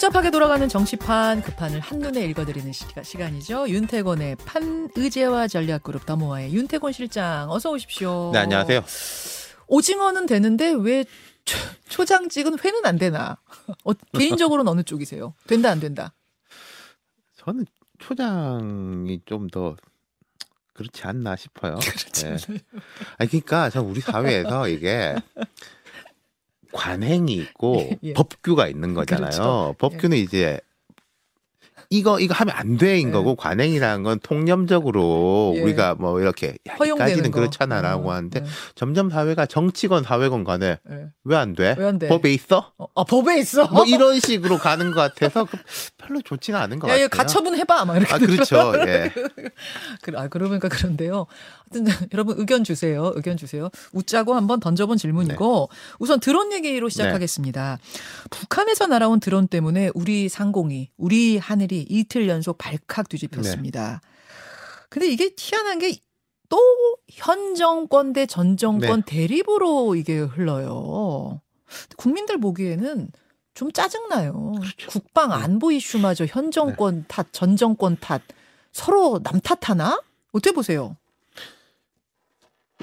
복잡하게 돌아가는 정치판 그 판을 한눈에 읽어드리는 시가, 시간 이죠. 윤태곤의 판의제와 전략그룹 더모아의 윤태곤 실장 어서 오십시오. 네, 안녕하세요. 오징어는 되는데 왜 초, 초장 찍은 회는 안 되나? 어, 개인적으로는 어느 쪽이세요? 된다 안 된다? 저는 초장이 좀 더 그렇지 않나 싶어요. 그렇지 네. 아니 그러니까 전 우리 사회에서 이게 관행이 있고 예, 예. 법규가 있는 거잖아요. 그렇죠. 법규는 이제 이거 이거 하면 안 돼인 예. 거고 관행이라는 건 통념적으로 예. 우리가 뭐 이렇게 야, 거. 그렇잖아라고 어, 하는데 네, 점점 사회가 정치건 사회건 간에 네. 왜안 돼? 왜 안 돼? 법에 있어? 어, 아 법에 있어. 뭐 이런 식으로 가는 것 같아서 그 별로 좋지는 않은 것 야, 같아요. 얘 가처분 해봐, 막 이렇게. 아 그렇죠. 예. 그, 아, 그러니까 그런데요. 하여튼, 여러분 의견 주세요. 의견 주세요. 웃자고 한번 던져본 질문이고, 네. 우선 드론 얘기로 시작하겠습니다. 북한에서 날아온 드론 때문에 우리 상공이, 우리 하늘이 이틀 연속 발칵 뒤집혔습니다. 네. 근데 이게 희한한 게 또 현 정권 대 전 정권 네. 대립으로 이게 흘러요. 국민들 보기에는 좀 짜증나요. 그렇죠. 국방 안보 이슈마저 현 정권 탓, 전 정권 탓, 서로 남 탓하나? 어떻게 보세요?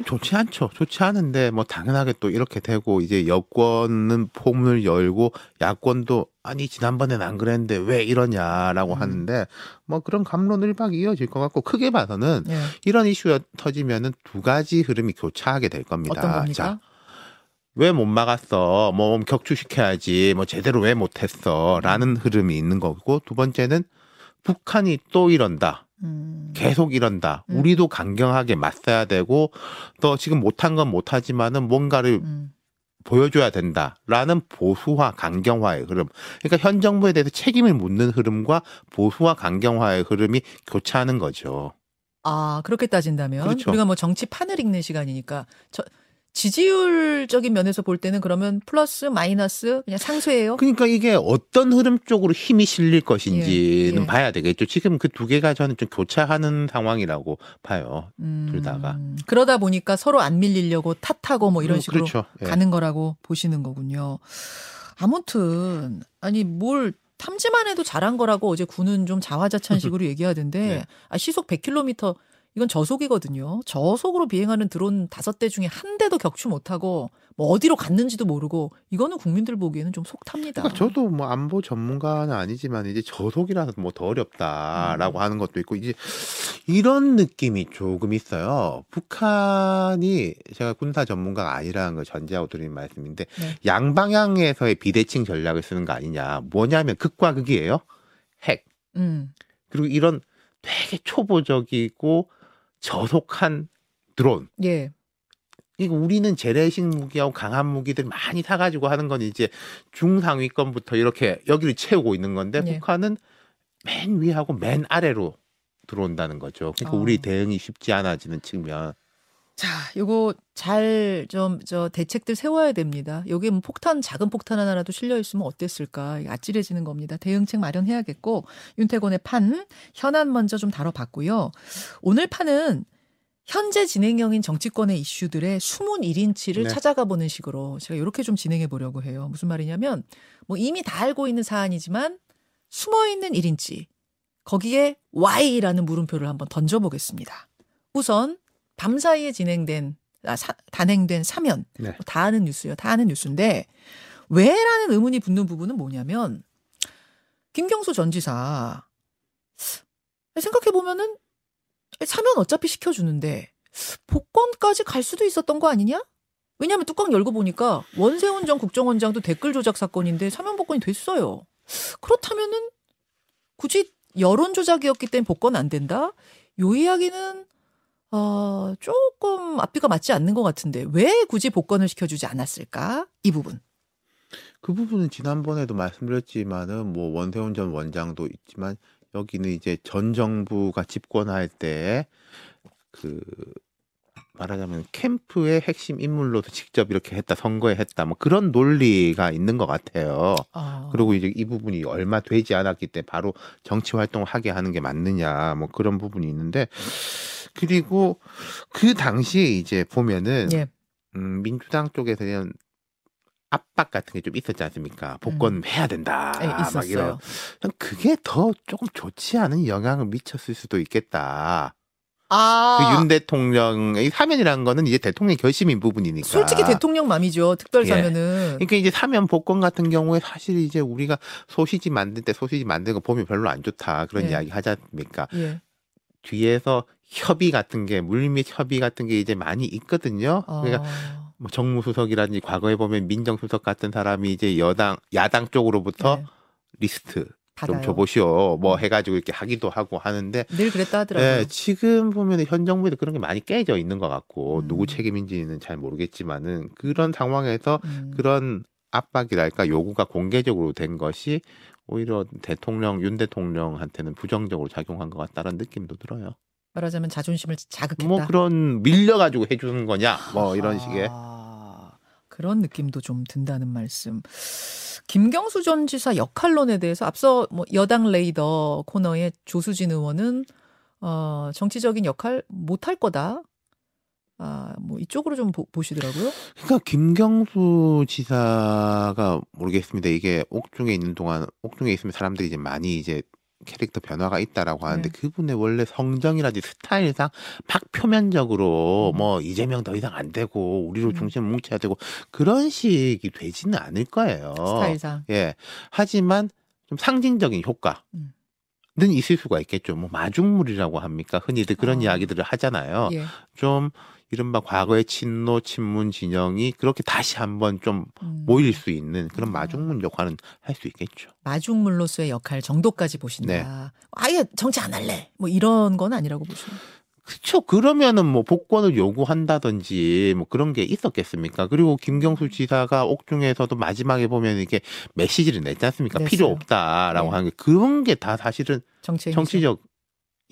좋지 않죠. 좋지 않은데 뭐 당연하게 또 이렇게 되고 이제 여권은 포문을 열고 야권도 아니 지난번엔 안 그랬는데 왜 이러냐라고 음. 하는데 뭐 그런 감론을박이 이어질 것 같고 크게 봐서는 예. 이런 이슈가 터지면은 두 가지 흐름이 교차하게 될 겁니다. 어떤 겁니까? 자, 왜 못 막았어? 뭐 격추시켜야지. 뭐 제대로 왜 못했어? 라는 흐름이 있는 거고 두 번째는 북한이 또 이런다. 음. 계속 이런다. 음. 우리도 강경하게 맞서야 되고 또 지금 못한 건 못하지만은 뭔가를 음. 보여줘야 된다라는 보수화 강경화의 흐름. 그러니까 현 정부에 대해서 책임을 묻는 흐름과 보수화 강경화의 흐름이 교차하는 거죠. 아, 그렇게 따진다면 그렇죠. 우리가 뭐 정치 판을 읽는 시간이니까 저 지지율적인 면에서 볼 때는 그러면 플러스 마이너스 그냥 상쇄예요. 그러니까 이게 어떤 흐름 쪽으로 힘이 실릴 것인지는 예, 예. 봐야 되겠죠. 지금 그 두 개가 저는 좀 교차하는 상황이라고 봐요. 음, 둘 다가. 그러다 보니까 서로 안 밀리려고 탓하고 뭐 이런 음, 식으로 그렇죠. 예. 가는 거라고 보시는 거군요. 아무튼 아니 뭘 탐지만 해도 잘한 거라고 어제 군은 좀 자화자찬식으로 얘기하던데 네. 아, 시속 100km 이건 저속이거든요. 저속으로 비행하는 드론 다섯 대 중에 한 대도 격추 못하고 뭐 어디로 갔는지도 모르고 이거는 국민들 보기에는 좀 속탑니다. 그러니까 저도 뭐 안보 전문가는 아니지만 이제 저속이라서 뭐더 음. 어렵다라고 하는 것도 있고 이제 이런 느낌이 조금 있어요. 북한이 제가 군사 전문가가 아니라는 걸 전제하고 드리는 말씀인데 네. 양방향에서의 비대칭 전략을 쓰는 거 아니냐. 뭐냐면 극과 극이에요. 핵 음. 그리고 이런 되게 초보적이고 저속한 드론. 예. 이거 우리는 재래식 무기하고 강한 무기들 많이 사가지고 하는 건 이제 중상위권부터 이렇게 여기를 채우고 있는 건데 예. 북한은 맨 위하고 맨 아래로 들어온다는 거죠. 그러니까 어. 우리 대응이 쉽지 않아지는 측면. 자, 요거 잘 좀 저 대책들 세워야 됩니다. 여기 뭐 폭탄 작은 폭탄 하나라도 실려 있으면 어땠을까? 아찔해지는 겁니다. 대응책 마련해야겠고 윤태곤의 판 현안 먼저 좀 다뤄봤고요. 오늘 판은 현재 진행형인 정치권의 이슈들의 숨은 1인치를 네. 찾아가 보는 식으로 제가 이렇게 좀 진행해 보려고 해요. 무슨 말이냐면 뭐 이미 다 알고 있는 사안이지만 숨어 있는 1인치 거기에 Y라는 물음표를 한번 던져 보겠습니다. 우선 밤사이에 진행된 아, 사- 단행된 사면 네. 뭐다 아는 뉴스예요. 다 아는 뉴스인데 왜라는 의문이 붙는 부분은 뭐냐면 김경수 전 지사 생각해 보면은 사면 어차피 시켜주는데 복권까지 갈 수도 있었던 거 아니냐? 왜냐하면 뚜껑 열고 보니까 원세훈 전 국정원장도 댓글 조작 사건인데 사면 복권이 됐어요. 그렇다면은 굳이 여론 조작이었기 때문에 복권 안 된다? 요 이야기는 어, 조금 앞뒤가 맞지 않는 것 같은데 왜 굳이 복권을 시켜주지 않았을까? 이 부분. 그 부분은 지난번에도 말씀드렸지만은 뭐 원세훈 전 원장도 있지만 여기는 이제 전 정부가 집권할 때 그 말하자면 캠프의 핵심 인물로서 직접 이렇게 했다 선거에 했다 뭐 그런 논리가 있는 것 같아요. 아, 그리고 이제 이 부분이 얼마 되지 않았기 때문에 바로 정치 활동을 하게 하는 게 맞느냐 뭐 그런 부분이 있는데 그리고 그 당시에 이제 보면은 예. 음, 민주당 쪽에서는 압박 같은 게 좀 있었지 않습니까? 복권 해야 된다. 네, 막 있었어요. 이런. 그게 더 조금 좋지 않은 영향을 미쳤을 수도 있겠다. 아, 그윤 대통령의 사면이라는 거는 이제 대통령의 결심인 부분이니까. 솔직히 대통령 맘이죠. 특별 예. 사면은. 그러니까 이제 사면 복권 같은 경우에 사실 이제 우리가 소시지 만들 때 소시지 만드는 거 보면 별로 안 좋다 그런 예. 이야기 하지 않습니까? 예. 뒤에서 협의 같은 게 물밑 협의 같은 게 이제 많이 있거든요. 어, 그러니까 뭐 정무수석이라든지 과거에 보면 민정수석 같은 사람이 이제 여당 야당 쪽으로부터 네, 리스트 좀 받아요. 줘보시오 뭐 해가지고 이렇게 하기도 하고 하는데 늘 그랬다 하더라고요. 네, 지금 보면 현 정부에도 그런 게 많이 깨져 있는 것 같고 음. 누구 책임인지는 잘 모르겠지만은 그런 상황에서 음. 그런 압박이랄까 요구가 공개적으로 된 것이 오히려 대통령 윤 대통령한테는 부정적으로 작용한 것 같다는 느낌도 들어요. 말하자면 자존심을 자극했다. 뭐 그런 밀려가지고 해주는 거냐 뭐 이런 식의 아, 그런 느낌도 좀 든다는 말씀. 김경수 전 지사 역할론에 대해서 앞서 뭐 여당 레이더 코너에 조수진 의원은 어, 정치적인 역할 못할 거다. 아, 뭐 이쪽으로 좀 보, 보시더라고요. 그러니까 김경수 지사가 모르겠습니다. 이게 옥중에 있는 동안 옥중에 있으면 사람들이 이제 많이 이제 캐릭터 변화가 있다라고 하는데 네. 그분의 원래 성정이라든지 스타일상 막 표면적으로 음. 뭐 이재명 더 이상 안 되고 우리로 음. 중심을 뭉쳐야 되고 그런 식이 되지는 않을 거예요. 스타일상. 예. 하지만 좀 상징적인 효과 는 음. 있을 수가 있겠죠. 뭐 마중물이라고 합니까? 흔히들 그런 아. 이야기들을 하잖아요. 예. 좀 이른바 과거의 친노 친문 진영이 그렇게 다시 한번 좀 음. 모일 수 있는 그런 아. 마중물 역할은 할 수 있겠죠. 마중물로서의 역할 정도까지 보신다. 네. 아예 정치 안 할래. 뭐 이런 건 아니라고 보시는. 그렇죠. 그러면은 뭐 복권을 요구한다든지 뭐 그런 게 있었겠습니까? 그리고 김경수 지사가 옥중에서도 마지막에 보면 이렇게 메시지를 냈지 않습니까? 냈어요. 필요 없다라고 네. 하는 게 그런 게 다 사실은 정치 정치적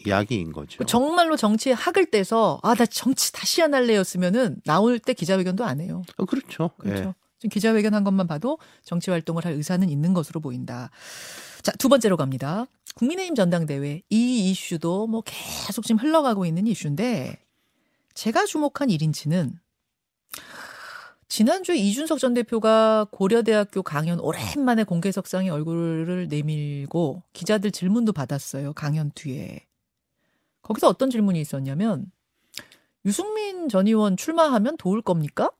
이야기인 거죠. 그 정말로 정치에 학을 떼서 아 나 정치 다시 안 할래였으면은 나올 때 기자회견도 안 해요. 어, 그렇죠. 그렇죠. 예. 지금 기자회견 한 것만 봐도 정치 활동을 할 의사는 있는 것으로 보인다. 자, 두 번째로 갑니다. 국민의힘 전당대회 이 이슈도 뭐 계속 지금 흘러가고 있는 이슈인데 제가 주목한 1인치는 지난주에 이준석 전 대표가 고려대학교 강연 오랜만에 공개석상에 얼굴을 내밀고 기자들 질문도 받았어요. 강연 뒤에. 거기서 어떤 질문이 있었냐면 유승민 전 의원 출마하면 도울 겁니까?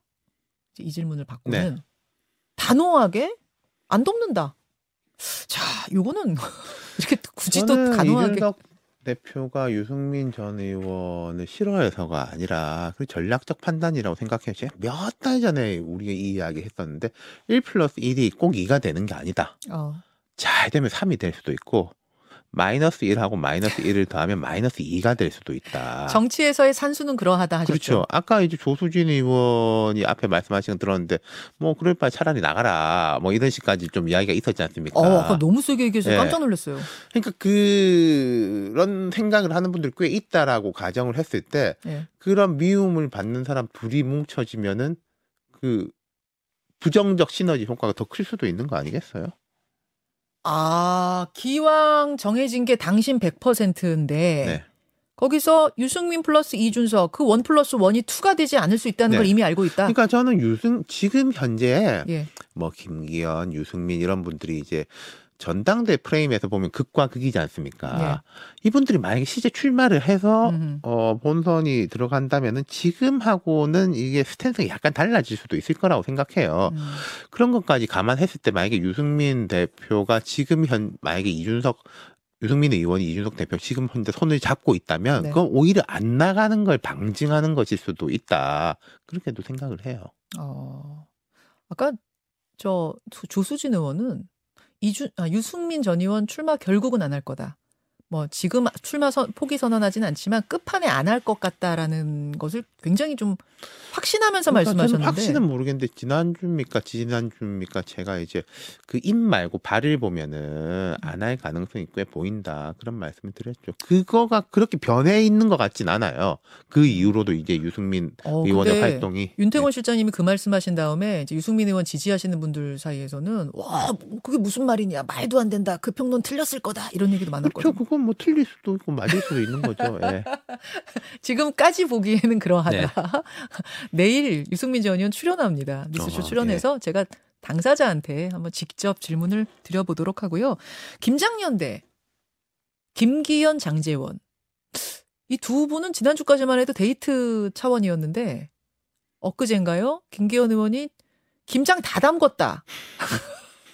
이 질문을 받고는 네. 단호하게 안 돕는다. 자, 요거는 이렇게 굳이 또 이준석 대표가 유승민 전 의원을 싫어해서가 아니라 그 전략적 판단이라고 생각해요. 몇 달 전에 우리가 이 이야기 했었는데 1 플러스 1이 꼭 2가 되는 게 아니다. 어, 잘 되면 3이 될 수도 있고 마이너스 1하고 마이너스 1을 더하면 마이너스 2가 될 수도 있다. 정치에서의 산수는 그러하다 하셨죠. 아. 그렇죠. 아까 이제 조수진 의원이 앞에 말씀하신 거 들었는데 뭐 그럴 바에 차라리 나가라. 뭐 이런 식까지 좀 이야기가 있었지 않습니까? 어, 아까 너무 세게 얘기해서 예. 깜짝 놀랐어요. 그러니까 그런 생각을 하는 분들이 꽤 있다라고 가정을 했을 때 예. 그런 미움을 받는 사람 둘이 뭉쳐지면은 그 부정적 시너지 효과가 더 클 수도 있는 거 아니겠어요? 아, 기왕 정해진 게 당신 100%인데 네. 거기서 유승민 플러스 이준석 그 one plus one이 two가 되지 않을 수 있다는 네. 걸 이미 알고 있다. 그러니까 저는 유승 지금 현재 예. 뭐 김기현, 유승민 이런 분들이 이제 전당대 프레임에서 보면 극과 극이지 않습니까? 이분들이 만약에 실제 출마를 해서 네. 음흠. 어 본선이 들어간다면은 지금하고는 이게 stance가 약간 달라질 수도 있을 거라고 생각해요. 음. 그런 것까지 감안했을 때 만약에 유승민 대표가 지금 현 만약에 이준석 유승민 의원이 이준석 대표 지금 현재 손을 잡고 있다면 네. 그건 오히려 안 나가는 걸 방증하는 것일 수도 있다. 그렇게도 생각을 해요. 어. 아까 저 조- 조수진 의원은 이준 아, 유승민 전 의원 출마 결국은 안 할 거다. 뭐 지금 출마 선, 포기 선언하진 않지만 끝판에 안 할 것 같다라는 것을 굉장히 좀 확신하면서 그러니까 말씀하셨는데. 확신은 모르겠는데 지난주입니까? 지난주입니까? 제가 이제 그 입 말고 발을 보면은 안 할 가능성이 꽤 보인다 그런 말씀을 드렸죠. 그거가 그렇게 변해 있는 것 같진 않아요. 그 이후로도 이제 유승민 어, 의원의 활동이 윤태곤 실장님이 그 말씀하신 다음에 이제 유승민 의원 지지하시는 분들 사이에서는 와 그게 무슨 말이냐? 말도 안 된다. 그 평론 틀렸을 거다. 이런 얘기도 그렇죠. 많았거든요. 그건 뭐 틀릴 수도 있고 맞을 수도 있는 거죠. 예. 지금까지 보기에는 그러하다. 네. 내일 유승민 전 의원 출연합니다. 뉴스쇼 어허, 출연해서 제가 당사자한테 한번 직접 질문을 드려보도록 하고요. 김장년대, 김기현, 장재원. 이 두 분은 지난주까지만 해도 데이트 차원이었는데, 엊그젠가요? 김기현 의원이 김장 다 담궜다.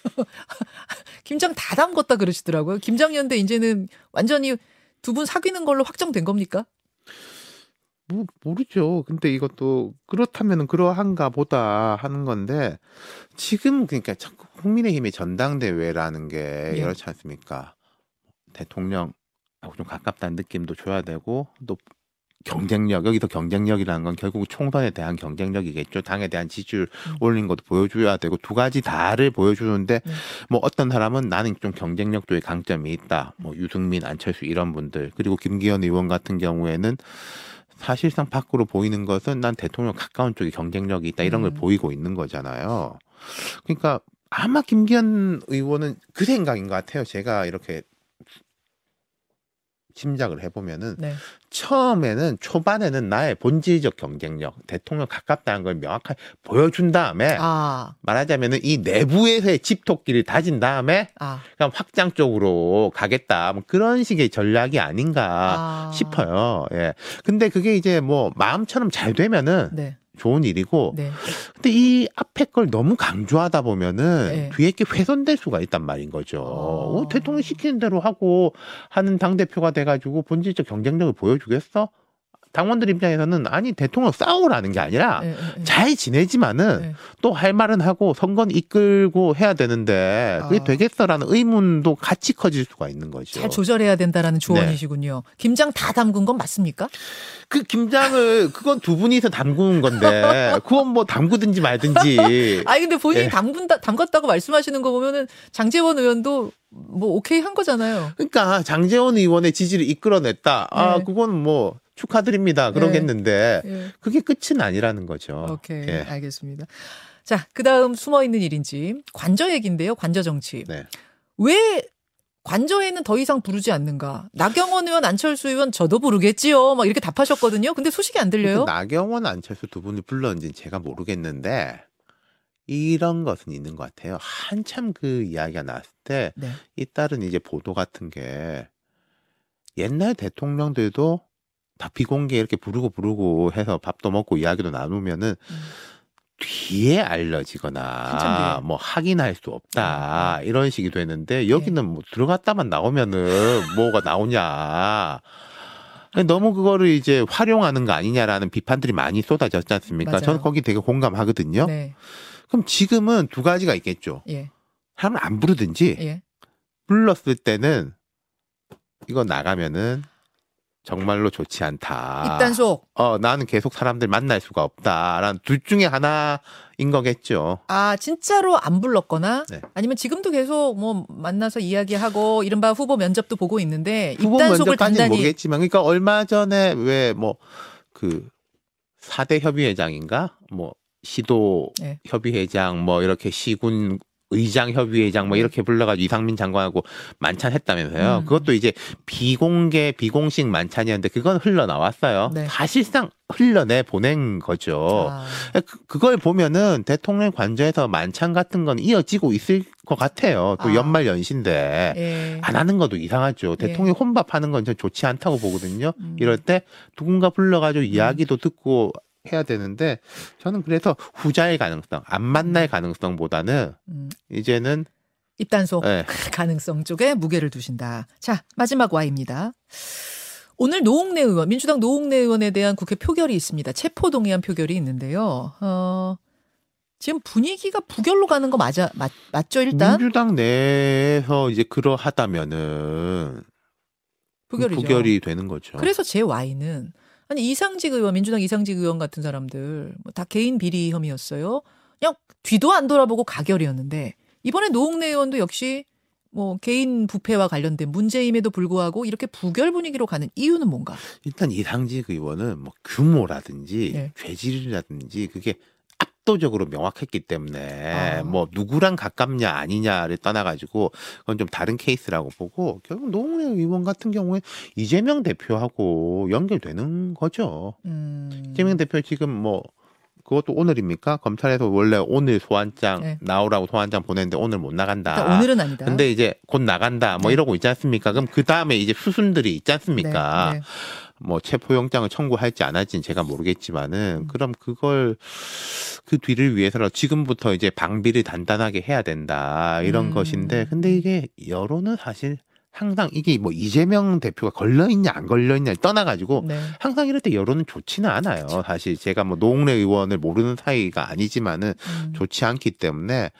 김장 다 담궜다 그러시더라고요. 김장년대 이제는 완전히 두 분 사귀는 걸로 확정된 겁니까? 뭐 모르죠. 근데 이것도 그렇다면은 그러한가 보다 하는 건데 지금 그러니까 자꾸 국민의힘의 전당대회라는 게 예. 이렇지 않습니까? 대통령 하고 좀 가깝다는 느낌도 줘야 되고 또 경쟁력 여기서 경쟁력이라는 건 결국 총선에 대한 경쟁력이겠죠. 당에 대한 지지율 음. 올린 것도 보여줘야 되고 두 가지 다를 보여주는데 네. 뭐 어떤 사람은 나는 좀 경쟁력도에 강점이 있다. 뭐 유승민, 안철수 이런 분들 그리고 김기현 의원 같은 경우에는 사실상 밖으로 보이는 것은 난 대통령 가까운 쪽에 경쟁력이 있다 이런 걸 음. 보이고 있는 거잖아요. 그러니까 아마 김기현 의원은 그 생각인 것 같아요. 제가 이렇게 짐작을 해보면은 네. 처음에는 초반에는 나의 본질적 경쟁력, 대통령 가깝다는 걸 명확하게 보여준 다음에 아, 말하자면은 이 내부에서의 집토끼를 다진 다음에 아, 그냥 확장 쪽으로 가겠다. 뭐 그런 식의 전략이 아닌가 아. 싶어요. 예. 근데 그게 이제 뭐 마음처럼 잘 되면은 네, 좋은 일이고 네. 근데 이 앞에 걸 너무 강조하다 보면은 네. 뒤에 게 훼손될 수가 있단 말인 거죠. 어. 어, 대통령 시키는 대로 하고 하는 당 대표가 돼가지고 본질적 경쟁력을 보여주겠어? 당원들 입장에서는 아니 대통령 싸우라는 게 아니라 네, 네, 네. 잘 지내지만은 네. 또할 말은 하고 선거는 이끌고 해야 되는데 그게 아. 되겠어라는 의문도 같이 커질 수가 있는 거죠. 잘 조절해야 된다라는 조언이시군요. 김장 다 담근 건 맞습니까? 그 김장을 그건 두 분이서 담그는 건데 그건 뭐 담그든지 말든지 아니 근데 본인이 예. 담근다 담갔다고 말씀하시는 거 보면은 장재원 의원도 뭐 오케이 한 거잖아요. 그러니까 장재원 의원의 지지를 이끌어냈다. 아 네. 그건 뭐 축하드립니다. 그러겠는데 예. 그게 끝은 아니라는 거죠. 오케이 예. 알겠습니다. 자 그다음 숨어 있는 일인지 관저 얘기인데요. 관저 정치. 네. 왜 관저에는 더 이상 부르지 않는가? 나경원 의원, 안철수 의원 저도 부르겠지요. 막 이렇게 답하셨거든요. 근데 소식이 안 들려요. 그 나경원, 안철수 두 분이 불렀는지는 제가 모르겠는데 이런 것은 있는 것 같아요. 한참 그 이야기가 나왔을 때 네. 잇따른 이제 보도 같은 게 옛날 대통령들도 다 비공개 이렇게 부르고 부르고 해서 밥도 먹고 이야기도 나누면은 음. 뒤에 알려지거나. 뭐 확인할 수 없다 음, 이런 식이 되는데 여기는 뭐 들어갔다만 나오면은 뭐가 나오냐 너무 그거를 이제 활용하는 거 아니냐라는 비판들이 많이 쏟아졌지 않습니까? 맞아요. 저는 거기 되게 공감하거든요. 네. 그럼 지금은 두 가지가 있겠죠. 예. 사람을 안 부르든지 예. 불렀을 때는 이거 나가면은 정말로 좋지 않다. 입단속. 어, 나는 계속 사람들 만날 수가 없다라는 둘 중에 하나인 거겠죠. 아, 진짜로 안 불렀거나 네. 아니면 지금도 계속 뭐 만나서 이야기하고 이른바 후보 면접도 보고 있는데 후보 입단속을 단단히 모르겠지만, 그러니까 얼마 전에 왜 뭐 그 사대 협의회장인가 뭐 시도 네. 협의회장 뭐 이렇게 시군 의장 협의회장 뭐 이렇게 불러가지고 이상민 장관하고 만찬 했다면서요. 음. 그것도 이제 비공개 비공식 만찬이었는데 그건 흘러 나왔어요. 네. 사실상 흘러내 보낸 거죠. 아, 그, 그걸 보면은 대통령 관저에서 만찬 같은 건 이어지고 있을 것 같아요. 또 아. 연말 연시인데. 예. 안 하는 것도 이상하죠. 예. 대통령 혼밥하는 건 전 좋지 않다고 보거든요. 음. 이럴 때 누군가 불러가지고 이야기도 듣고 해야 되는데 저는 그래서 후자의 가능성, 안 만날 가능성보다는 음, 이제는 입단속 예, 가능성 쪽에 무게를 두신다. 자, 마지막 와입니다. 오늘 노웅래 의원, 민주당 노웅래 의원에 대한 국회 표결이 있습니다. 체포동의안 표결이 있는데요. 어, 지금 분위기가 부결로 가는 거 맞아, 맞, 맞죠, 일단? 민주당 내에서 이제 그러하다면은 부결이죠. 부결이 되는 거죠. 그래서 제 Y는 아니 이상직 의원, 민주당 이상직 의원 같은 사람들 뭐 다 개인 비리 혐의였어요. 그냥 뒤도 안 돌아보고 가결이었는데 이번에 노웅래 의원도 역시 뭐 개인 부패와 관련된 문제임에도 불구하고 이렇게 부결 분위기로 가는 이유는 뭔가? 일단 이상직 의원은 뭐 규모라든지 예. 죄질이라든지 그게 압도적으로 명확했기 때문에 아. 뭐 누구랑 가깝냐 아니냐를 떠나가지고 그건 좀 다른 케이스라고 보고 결국 노웅래 의원 같은 경우에 이재명 대표하고 연결되는 거죠. 음. 이재명 대표 지금 뭐 그것도 오늘입니까? 검찰에서 원래 오늘 소환장 네. 나오라고 소환장 보냈는데 오늘 못 나간다. 그러니까 오늘은 아니다. 근데 이제 곧 나간다. 뭐 네. 이러고 있지 않습니까? 그럼 그 다음에 이제 수순들이 있지 않습니까? 네, 네. 뭐 체포영장을 청구할지 안 할지는 제가 모르겠지만은 음. 그럼 그걸 그 뒤를 위해서라도 지금부터 이제 방비를 단단하게 해야 된다 이런 음. 것인데 근데 이게 여론은 사실 항상 이게 뭐 이재명 대표가 걸려 있냐 안 걸려 있냐 떠나가지고 네. 항상 이럴 때 여론은 좋지는 않아요. 그렇죠. 사실 제가 뭐 노웅래 의원을 모르는 사이가 아니지만은 음. 좋지 않기 때문에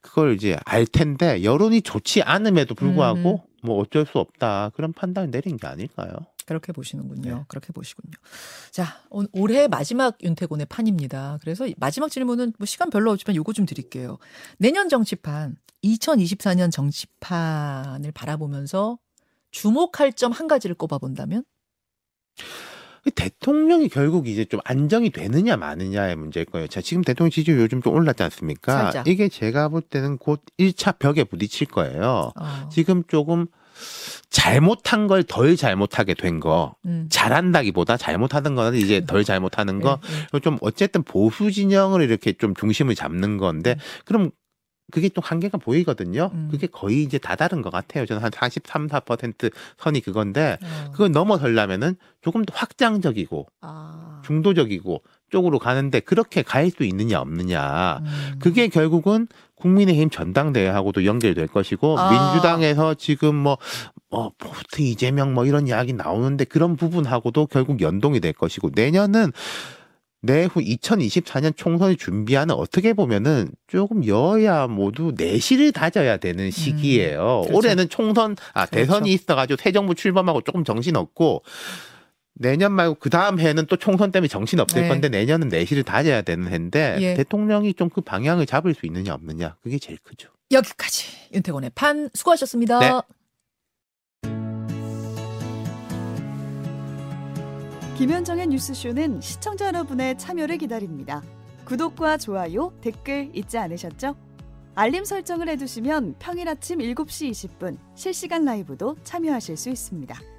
그걸 이제 알 텐데 여론이 좋지 않음에도 불구하고 뭐 어쩔 수 없다 그런 판단을 내린 게 아닐까요? 그렇게 보시는군요. 네. 그렇게 보시군요. 자, 오- 올해 마지막 윤태곤의 판입니다. 그래서 마지막 질문은 뭐 시간 별로 없지만 요거 좀 드릴게요. 내년 정치판, 2024년 정치판을 바라보면서 주목할 점 한 가지를 꼽아본다면? 대통령이 결국 이제 좀 안정이 되느냐 마느냐의 문제일 거예요. 자, 지금 대통령 지지율 요즘 좀 올랐지 않습니까? 살짝. 이게 제가 볼 때는 곧 1차 벽에 부딪힐 거예요. 어, 지금 조금 잘못한 걸 덜 잘못하게 된 거. 음. 잘한다기보다 잘못하는 거는 이제 덜 잘못하는 거. 예, 예. 좀 어쨌든 보수 진영을 이렇게 좀 중심을 잡는 건데 그럼 그게 또 한계가 보이거든요. 음. 그게 거의 이제 다 다른 것 같아요. 저는 한 43, 4% 선이 그건데 어. 그걸 넘어서려면은 조금 더 확장적이고 아. 중도적이고 쪽으로 가는데 그렇게 갈 수 있느냐 없느냐. 음. 그게 결국은 국민의힘 전당대회하고도 연결될 것이고 아. 민주당에서 지금 뭐, 뭐 포스트 이재명 뭐 이런 이야기 나오는데 그런 부분하고도 결국 연동이 될 것이고 내년은 내후 2024년 총선을 준비하는 어떻게 보면은 조금 여야 모두 내실을 다져야 되는 시기예요. 그렇죠. 올해는 총선 아 그렇죠. 대선이 있어가지고 새 정부 출범하고 조금 정신 없고 내년 말고 그 다음 해는 또 총선 때문에 정신 없을 네. 건데 내년은 내실을 다져야 되는 해인데 예. 대통령이 좀 그 방향을 잡을 수 있느냐 없느냐 그게 제일 크죠. 여기까지 윤태곤의 판 수고하셨습니다. 네. 김현정의 뉴스쇼는 시청자 여러분의 참여를 기다립니다. 구독과 좋아요, 댓글 잊지 않으셨죠? 알림 설정을 해두시면 평일 아침 7시 20분 실시간 라이브도 참여하실 수 있습니다.